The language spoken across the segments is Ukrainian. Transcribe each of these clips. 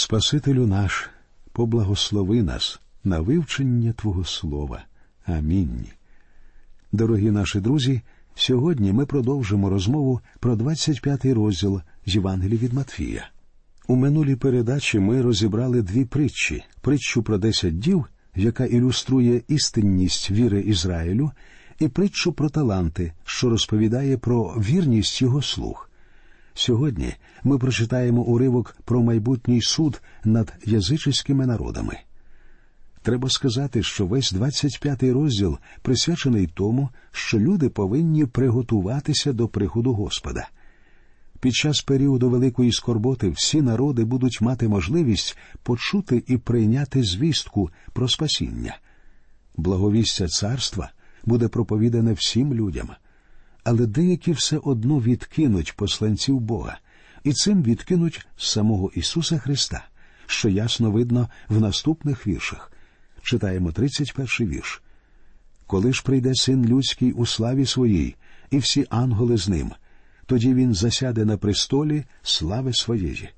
Спасителю наш, поблагослови нас на вивчення Твого Слова. Амінь. Дорогі наші друзі. Сьогодні ми продовжимо розмову про 25-й розділ з Євангелії від Матфія. У минулій передачі ми розібрали дві притчі: притчу про десять дів, яка ілюструє істинність віри Ізраїлю, і притчу про таланти, що розповідає про вірність його слуг. Сьогодні ми прочитаємо уривок про майбутній суд над язичськими народами. Треба сказати, що весь 25-й розділ присвячений тому, що люди повинні приготуватися до приходу Господа. Під час періоду великої скорботи всі народи будуть мати можливість почути і прийняти звістку про спасіння. Благовістя царства буде проповідане всім людям, але деякі все одно відкинуть посланців Бога, і цим відкинуть самого Ісуса Христа, що ясно видно в наступних віршах. Читаємо 31 вірш. Коли ж прийде син людський у славі своїй, і всі ангели з ним, тоді він засяде на престолі слави своєї.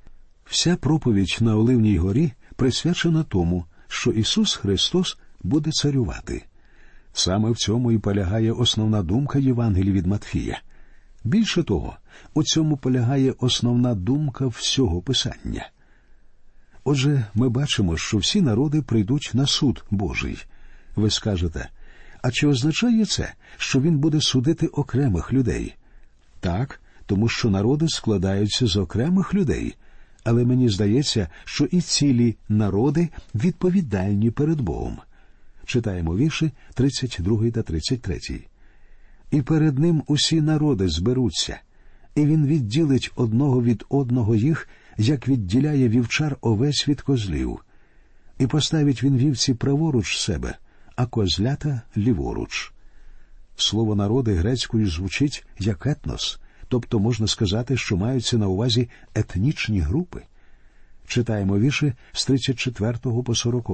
Вся проповідь на Оливній горі присвячена тому, що Ісус Христос буде царювати. Саме в цьому і полягає основна думка Євангелії від Матфія. Більше того, у цьому полягає основна думка всього Писання. Отже, ми бачимо, що всі народи прийдуть на суд Божий. Ви скажете, а чи означає це, що він буде судити окремих людей? Так, тому що народи складаються з окремих людей, але мені здається, що і цілі народи відповідальні перед Богом. Читаємо вірші 32 та 33. І перед ним усі народи зберуться, і він відділить одного від одного їх як відділяє вівчар овець від козлів, і поставить він вівці праворуч себе, а козлята ліворуч. Слово народи грецькою звучить як етнос, тобто можна сказати, що маються на увазі етнічні групи. Читаємо вірші з 34 по 40.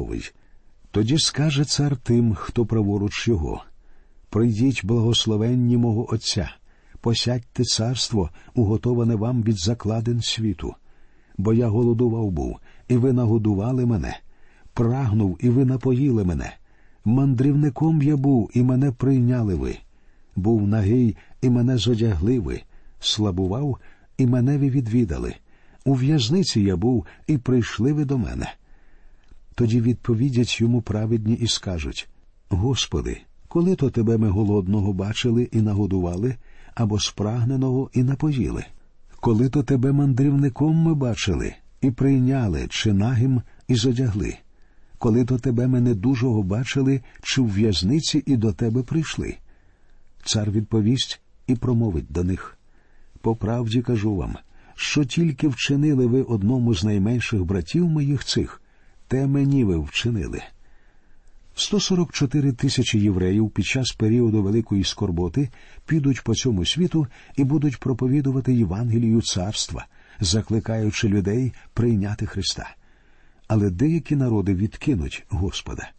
Тоді скаже цар тим, хто праворуч його. Прийдіть, благословенні мого Отця, посядьте царство, уготоване вам від закладин світу бо я голодував був, і ви нагодували мене, прагнув, і ви напоїли мене. Мандрівником я був, і мене прийняли ви. Був нагий, і мене зодягли ви, слабував, і мене ви відвідали. У в'язниці я був, і прийшли ви до мене. Тоді відповідять йому праведні і скажуть Господи, коли то тебе ми голодного бачили і нагодували, або спрагненого і напоїли коли то тебе мандрівником ми бачили і прийняли, чи нагим і зодягли, коли то тебе ми недужого бачили, чи в в'язниці і до тебе прийшли. Цар відповість і промовить до них По правді кажу вам, що тільки вчинили ви одному з найменших братів моїх цих, те мені ви вчинили. 144 тисячі євреїв під час періоду великої скорботи підуть по цьому світу і будуть проповідувати Євангелію царства, закликаючи людей прийняти Христа. Але деякі народи відкинуть Господа.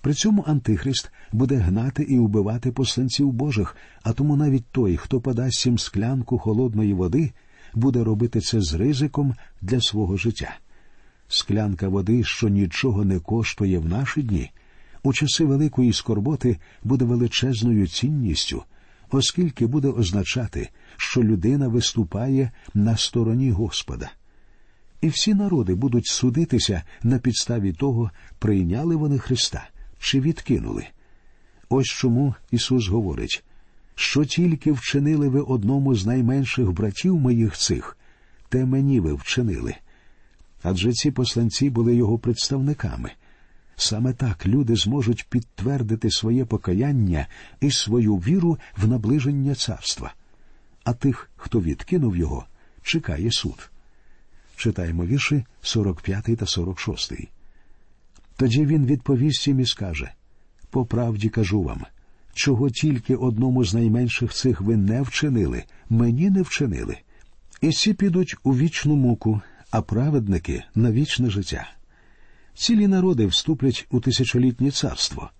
При цьому Антихрист буде гнати і убивати посланців Божих, а тому навіть той, хто подасть їм склянку холодної води, буде робити це з ризиком для свого життя. Склянка води, що нічого не коштує в наші дні у часи великої скорботи буде величезною цінністю, оскільки буде означати, що людина виступає на стороні Господа. І всі народи будуть судитися на підставі того, прийняли вони Христа чи відкинули. Ось чому Ісус говорить, що тільки вчинили ви одному з найменших братів моїх цих, те мені ви вчинили. Адже ці посланці були його представниками. Саме так люди зможуть підтвердити своє покаяння і свою віру в наближення царства. А тих, хто відкинув його, чекає суд. Читаємо вірші 45 та 46. Тоді він відповість їм і скаже По правді кажу вам, чого тільки одному з найменших цих ви не вчинили, мені не вчинили. І ці підуть у вічну муку, а праведники на вічне життя. Цілі народи вступлять у тисячолітнє царство.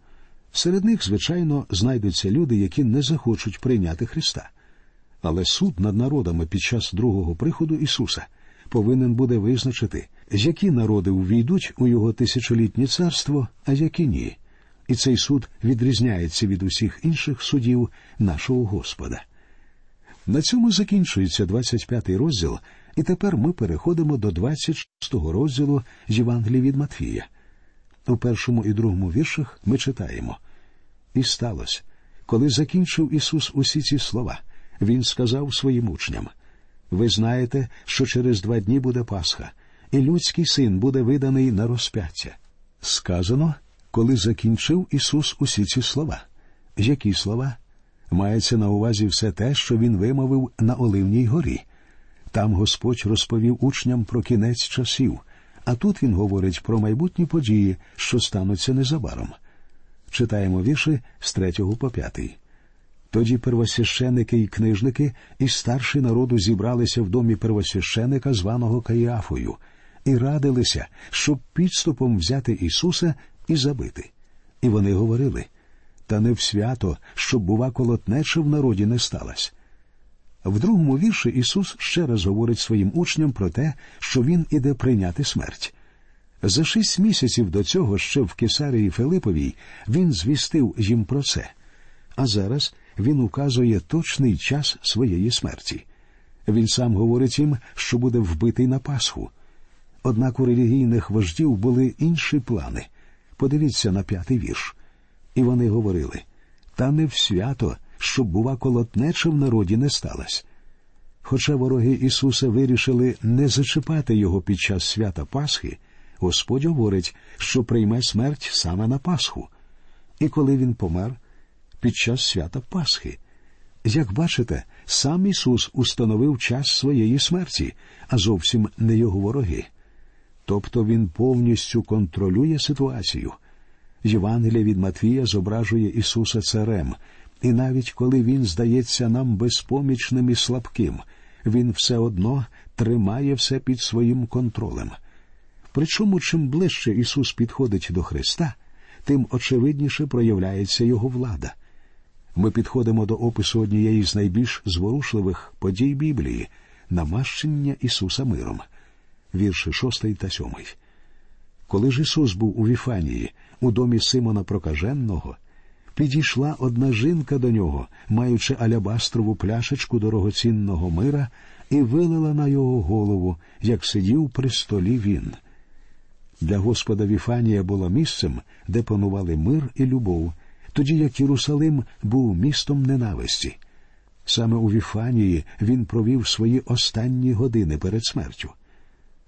Серед них, звичайно, знайдуться люди, які не захочуть прийняти Христа. Але суд над народами під час другого приходу Ісуса повинен буде визначити, які народи увійдуть у його тисячолітнє царство, а які ні. І цей суд відрізняється від усіх інших судів нашого Господа. На цьому закінчується 25-й розділ, і тепер ми переходимо до 26-го розділу Євангелії від Матфія. У першому і другому віршах ми читаємо І сталося, коли закінчив Ісус усі ці слова, Він сказав своїм учням Ви знаєте, що через два дні буде Пасха, і людський син буде виданий на розп'яття. Сказано, коли закінчив Ісус усі ці слова. Які слова? Мається на увазі все те, що він вимовив на Оливній горі. Там Господь розповів учням про кінець часів, а тут він говорить про майбутні події, що стануться незабаром. Читаємо вірші з третього по п'ятий. Тоді первосвященики і книжники і старші народу зібралися в домі первосвященика, званого Каїафою, і радилися, щоб підступом взяти Ісуса і забити. І вони говорили та не в свято, щоб, бува, колотнеча в народі не сталася. В другому вірші Ісус ще раз говорить своїм учням про те, що Він іде прийняти смерть. За шість місяців до цього ще в Кесарії Филиповій він звістив їм про це, а зараз він указує точний час своєї смерті. Він сам говорить їм, що буде вбитий на Пасху. Однак у релігійних вождів були інші плани. Подивіться на п'ятий вірш. І вони говорили та не в свято, щоб, бува, колотнеча в народі не сталася. Хоча вороги Ісуса вирішили не зачіпати його під час свята Пасхи, Господь говорить, що прийме смерть саме на Пасху. І коли він помер під час свята Пасхи. Як бачите, сам Ісус установив час своєї смерті, а зовсім не його вороги. Тобто Він повністю контролює ситуацію. Євангелія від Матвія зображує Ісуса Царем, і навіть коли Він здається нам безпомічним і слабким, Він все одно тримає все під своїм контролем. Причому, чим ближче Ісус підходить до Христа, тим очевидніше проявляється Його влада. Ми підходимо до опису однієї з найбільш зворушливих подій Біблії намащення Ісуса миром, вірші 6 та 7. Коли ж Ісус був у Віфанії, у домі Симона Прокаженного, підійшла одна жінка до нього, маючи алябастрову пляшечку дорогоцінного мира, і вилила на його голову, як сидів при столі він. Для Господа Віфанія було місцем, де панували мир і любов, тоді як Єрусалим був містом ненависті. Саме у Віфанії він провів свої останні години перед смертю.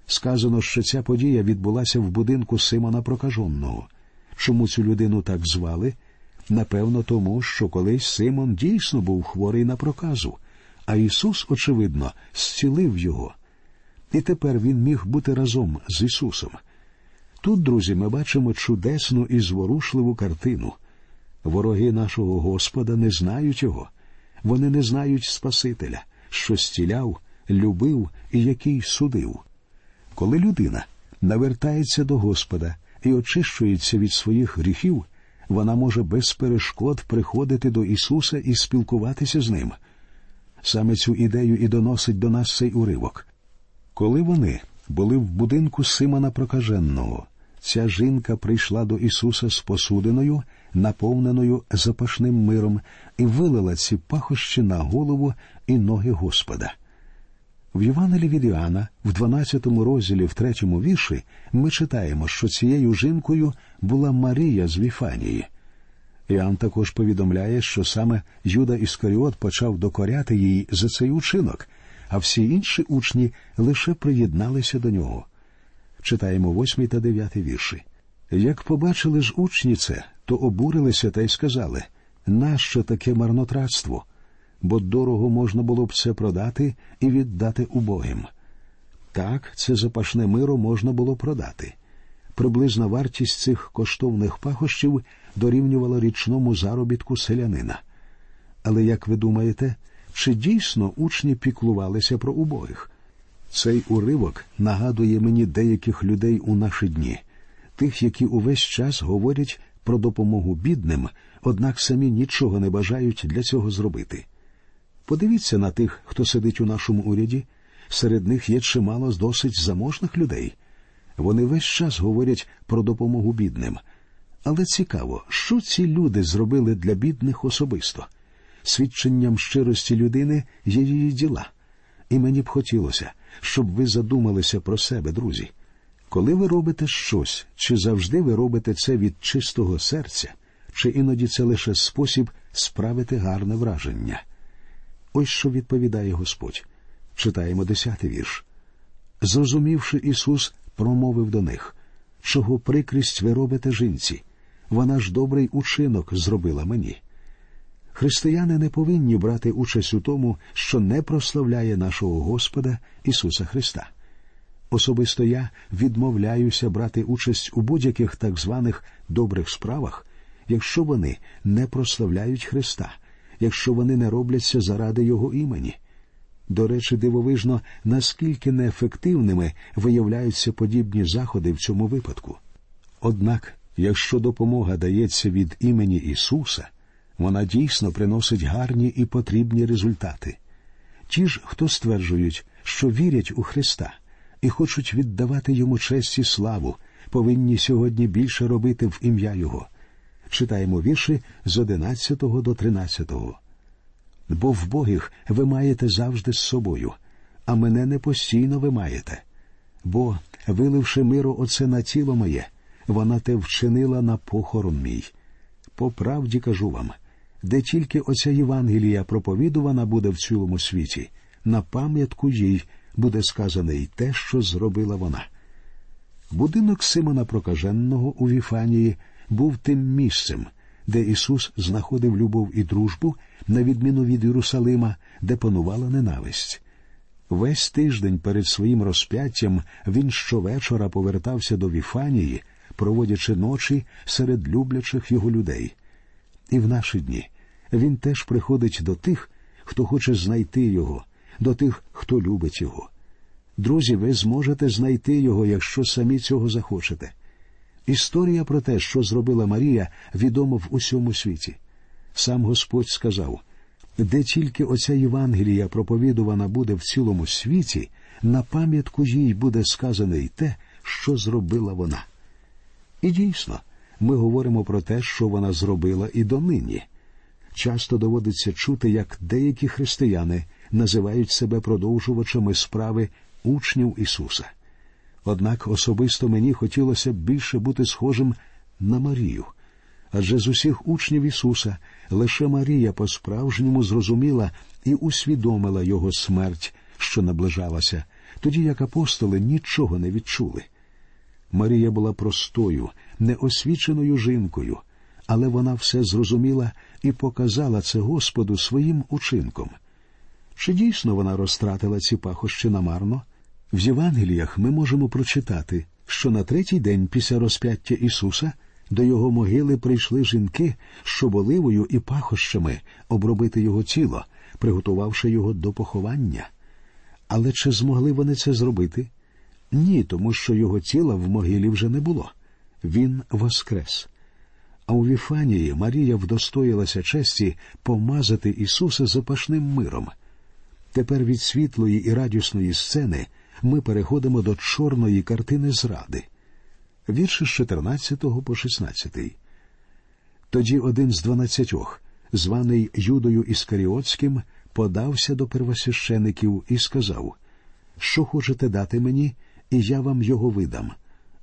Сказано, що ця подія відбулася в будинку Симона Прокажонного. Чому цю людину так звали? Напевно, тому, що колись Симон дійсно був хворий на проказу, а Ісус, очевидно, зцілив його. І тепер він міг бути разом з Ісусом. Тут, друзі, ми бачимо чудесну і зворушливу картину. Вороги нашого Господа не знають його, вони не знають Спасителя, що стіляв, любив і який судив. Коли людина навертається до Господа і очищується від своїх гріхів, вона може без перешкод приходити до Ісуса і спілкуватися з Ним. Саме цю ідею і доносить до нас цей уривок. Коли вони були в будинку Симона Прокаженного, ця жінка прийшла до Ісуса з посудиною, наповненою запашним миром, і вилила ці пахощі на голову і ноги Господа. В Євангелі від Іоанна, в 12 розділі, в третьому вірші, ми читаємо, що цією жінкою була Марія з Віфанії. Іоанн також повідомляє, що саме Юда Іскаріот почав докоряти їй за цей учинок, а всі інші учні лише приєдналися до нього. Читаємо восьмий та дев'ятий вірші. Як побачили ж учні це, то обурилися та й сказали нащо таке марнотратство? Бо дорого можна було б це продати і віддати убогим. Так, це запашне миро можна було продати. Приблизна вартість цих коштовних пахощів дорівнювала річному заробітку селянина. Але як ви думаєте, чи дійсно учні піклувалися про убогих? Цей уривок нагадує мені деяких людей у наші дні, тих, які увесь час говорять про допомогу бідним, однак самі нічого не бажають для цього зробити. Подивіться на тих, хто сидить у нашому уряді. Серед них є чимало з досить заможних людей. Вони весь час говорять про допомогу бідним. Але цікаво, що ці люди зробили для бідних особисто. Свідченням щирості людини є її діла. І мені б хотілося, щоб ви задумалися про себе, друзі. Коли ви робите щось, чи завжди ви робите це від чистого серця, чи іноді це лише спосіб справити гарне враження? Ось що відповідає Господь. Читаємо десятий вірш. Зрозумівши, Ісус промовив до них, чого прикрість ви робите жінці, вона ж добрий учинок зробила мені. Християни не повинні брати участь у тому, що не прославляє нашого Господа Ісуса Христа. Особисто я відмовляюся брати участь у будь-яких так званих добрих справах, якщо вони не прославляють Христа, якщо вони не робляться заради Його імені. До речі, дивовижно, наскільки неефективними виявляються подібні заходи в цьому випадку. Однак, якщо допомога дається від імені Ісуса, вона дійсно приносить гарні і потрібні результати. Ті ж, хто стверджують, що вірять у Христа і хочуть віддавати йому честь і славу, повинні сьогодні більше робити в ім'я Його. Читаємо вірші з 11 до 13. Бо в Богих ви маєте завжди з собою, а мене не постійно ви маєте. Бо, виливши миру оце на тіло моє, вона те вчинила на похорон мій. По правді кажу вам, де тільки оця Євангелія проповідувана буде в цілому світі, на пам'ятку їй буде сказане й те, що зробила вона. Будинок Симона Прокаженного у Віфанії був тим місцем, де Ісус знаходив любов і дружбу, на відміну від Єрусалима, де панувала ненависть. Весь тиждень перед своїм розп'яттям він щовечора повертався до Віфанії, проводячи ночі серед люблячих його людей. І в наші дні він теж приходить до тих, хто хоче знайти його, до тих, хто любить його. Друзі, ви зможете знайти його, якщо самі цього захочете. Історія про те, що зробила Марія, відома в усьому світі. Сам Господь сказав де тільки оця Євангелія проповідувана буде в цілому світі, на пам'ятку їй буде сказане й те, що зробила вона. І дійсно, ми говоримо про те, що вона зробила і донині. Часто доводиться чути, як деякі християни називають себе продовжувачами справи учнів Ісуса. Однак особисто мені хотілося б більше бути схожим на Марію. Адже з усіх учнів Ісуса лише Марія по-справжньому зрозуміла і усвідомила Його смерть, що наближалася, тоді як апостоли нічого не відчули. Марія була простою, неосвіченою жінкою, але вона все зрозуміла і показала це Господу своїм учинком. Чи дійсно вона розтратила ці пахощі намарно? В Євангеліях ми можемо прочитати, що на третій день після розп'яття Ісуса до його могили прийшли жінки, щоб оливою і пахощами обробити його тіло, приготувавши його до поховання. Але чи змогли вони це зробити? Ні, тому що його тіла в могилі вже не було. Він воскрес. А у Віфанії Марія вдостоїлася честі помазати Ісуса запашним миром. Тепер від світлої і радісної сцени ми переходимо до чорної картини зради. Вірші з 14 по 16. Тоді один з дванадцятьох, званий Юдою Іскаріотським, подався до первосвящеників і сказав, що хочете дати мені, і я вам його видам.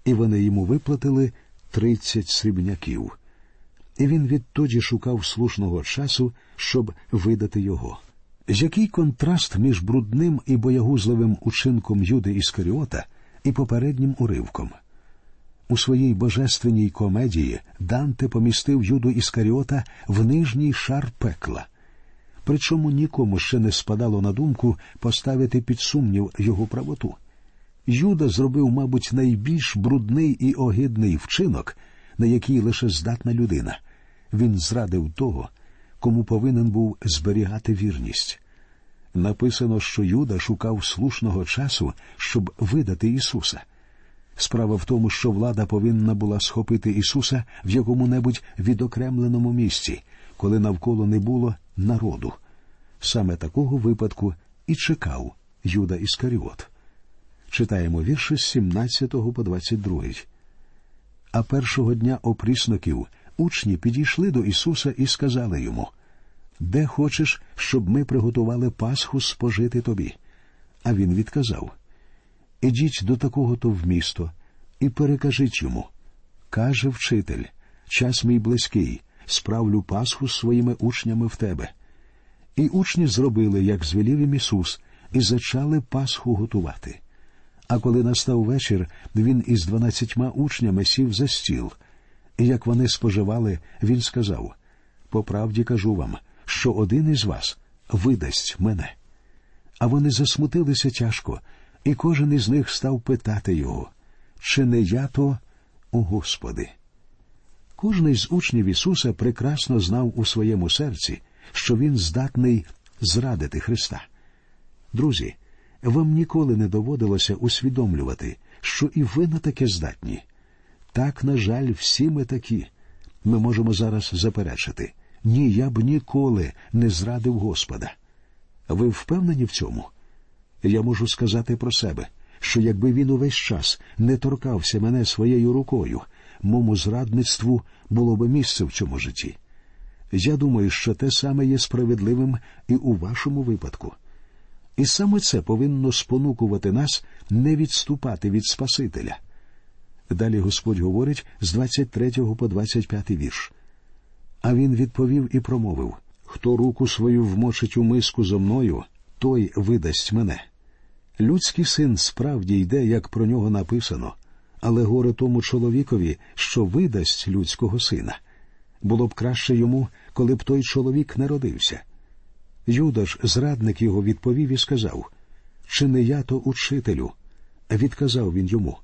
І вони йому виплатили тридцять срібняків. І він відтоді шукав слушного часу, щоб видати його. Який контраст між брудним і боягузливим учинком Юди Іскаріота і попереднім уривком. У своїй божественній комедії Данте помістив Юду Іскаріота в нижній шар пекла. Причому нікому ще не спадало на думку поставити під сумнів його правоту. Юда зробив, мабуть, найбільш брудний і огидний вчинок, на який лише здатна людина. Він зрадив того, кому повинен був зберігати вірність. Написано, що Юда шукав слушного часу, щоб видати Ісуса. Справа в тому, що влада повинна була схопити Ісуса в якому-небудь відокремленому місці, коли навколо не було народу. Саме такого випадку і чекав Юда Іскаріот. Читаємо вірші з 17 по 22. А першого дня опрісноків учні підійшли до Ісуса і сказали йому Де хочеш, щоб ми приготували Пасху спожити тобі? А він відказав Ідіть до такого то в місто і перекажіть йому. Каже вчитель, час мій близький, справлю Пасху своїми учнями в тебе. І учні зробили, як звелів їм Ісус, і зачали Пасху готувати. А коли настав вечір, він із дванадцятьма учнями сів за стіл. І як вони споживали, він сказав По правді кажу вам, що один із вас видасть мене. А вони засмутилися тяжко, і кожен із них став питати його, чи не я то, о Господи? Кожний з учнів Ісуса прекрасно знав у своєму серці, що Він здатний зрадити Христа. Друзі, вам ніколи не доводилося усвідомлювати, що і ви на таке здатні. Так, на жаль, всі ми такі. Ми можемо зараз заперечити ні, я б ніколи не зрадив Господа. Ви впевнені в цьому? Я можу сказати про себе, що якби він увесь час не торкався мене своєю рукою, мому зрадництву було би місце в цьому житті. Я думаю, що те саме є справедливим і у вашому випадку. І саме це повинно спонукувати нас не відступати від Спасителя. Далі Господь говорить з 23 по 25 вірш. А він відповів і промовив Хто руку свою вмочить у миску зо мною, той видасть мене. Людський син справді йде, як про нього написано, але горе тому чоловікові, що видасть людського сина. Було б краще йому, коли б той чоловік не родився. Юда ж, зрадник його, відповів і сказав Чи не я то учителю? Відказав він йому.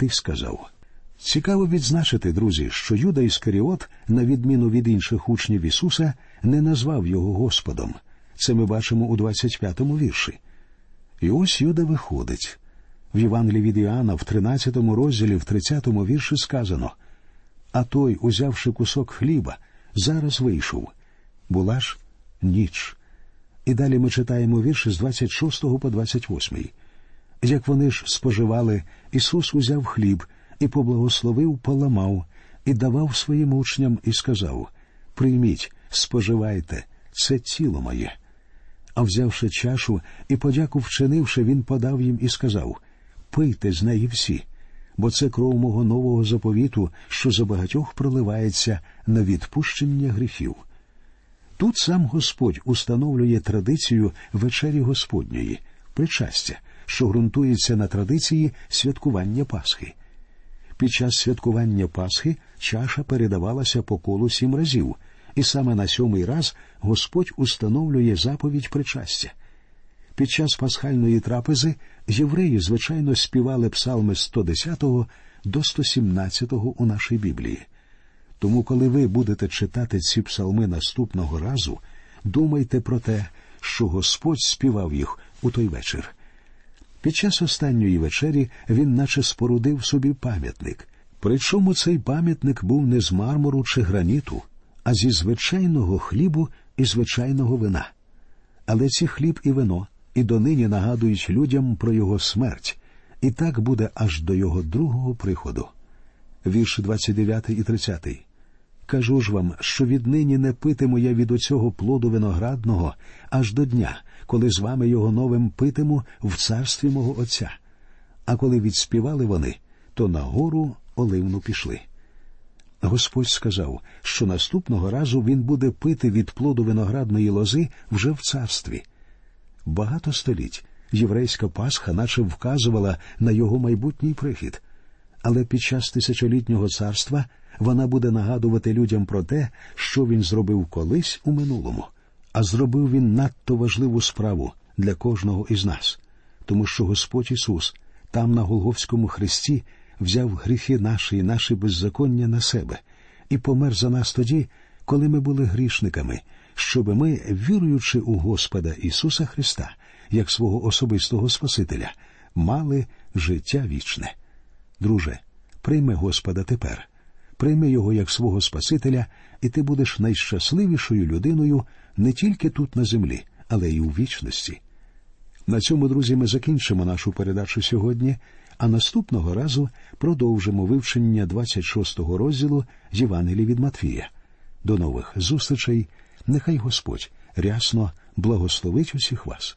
Ти сказав. Цікаво відзначити, друзі, що Юда Іскаріот, на відміну від інших учнів Ісуса, не назвав його Господом. Це ми бачимо у 25-му вірші. І ось Юда виходить. В Євангелії від Іоанна в 13 розділі, в 30-му вірші сказано А той, узявши кусок хліба, зараз вийшов. Була ж ніч. І далі ми читаємо вірші з 26 по 28. Як вони ж споживали, Ісус узяв хліб і поблагословив, поламав, і давав своїм учням і сказав Прийміть, споживайте, це тіло моє. А взявши чашу і подяку вчинивши, він подав їм і сказав Пийте з неї всі, бо це кров мого нового заповіту, що за багатьох проливається на відпущення гріхів. Тут сам Господь установлює традицію вечері Господньої, причастя, що ґрунтується на традиції святкування Пасхи. Під час святкування Пасхи чаша передавалася по колу сім разів, і саме на сьомий раз Господь установлює заповідь причастя. Під час пасхальної трапези євреї, звичайно, співали псалми 110 до 117 у нашій Біблії. Тому, коли ви будете читати ці псалми наступного разу, думайте про те, що Господь співав їх у той вечір. Під час останньої вечері він наче спорудив собі пам'ятник. Причому цей пам'ятник був не з мармуру чи граніту, а зі звичайного хлібу і звичайного вина. Але ці хліб і вино і донині нагадують людям про його смерть, і так буде аж до його другого приходу. Вірш 29 і 30. Кажу ж вам, що віднині не питиму я від оцього плоду виноградного аж до дня, коли з вами його новим питиму в царстві мого Отця. А коли відспівали вони, то на гору оливну пішли. Господь сказав, що наступного разу він буде пити від плоду виноградної лози вже в царстві. Багато століть єврейська Пасха наче вказувала на його майбутній прихід, але під час тисячолітнього царства вона буде нагадувати людям про те, що він зробив колись у минулому, а зробив він надто важливу справу для кожного із нас, тому що Господь Ісус там на Голговському хресті взяв гріхи наші і наші беззаконня на себе і помер за нас тоді, коли ми були грішниками, щоб ми, віруючи у Господа Ісуса Христа, як свого особистого Спасителя, мали життя вічне. Друже, прийми Господа тепер, прийми Його як свого Спасителя, і ти будеш найщасливішою людиною не тільки тут на землі, але й у вічності. На цьому, друзі, ми закінчимо нашу передачу сьогодні, а наступного разу продовжимо вивчення 26-го розділу з Євангелії від Матвія. До нових зустрічей. Нехай Господь рясно благословить усіх вас.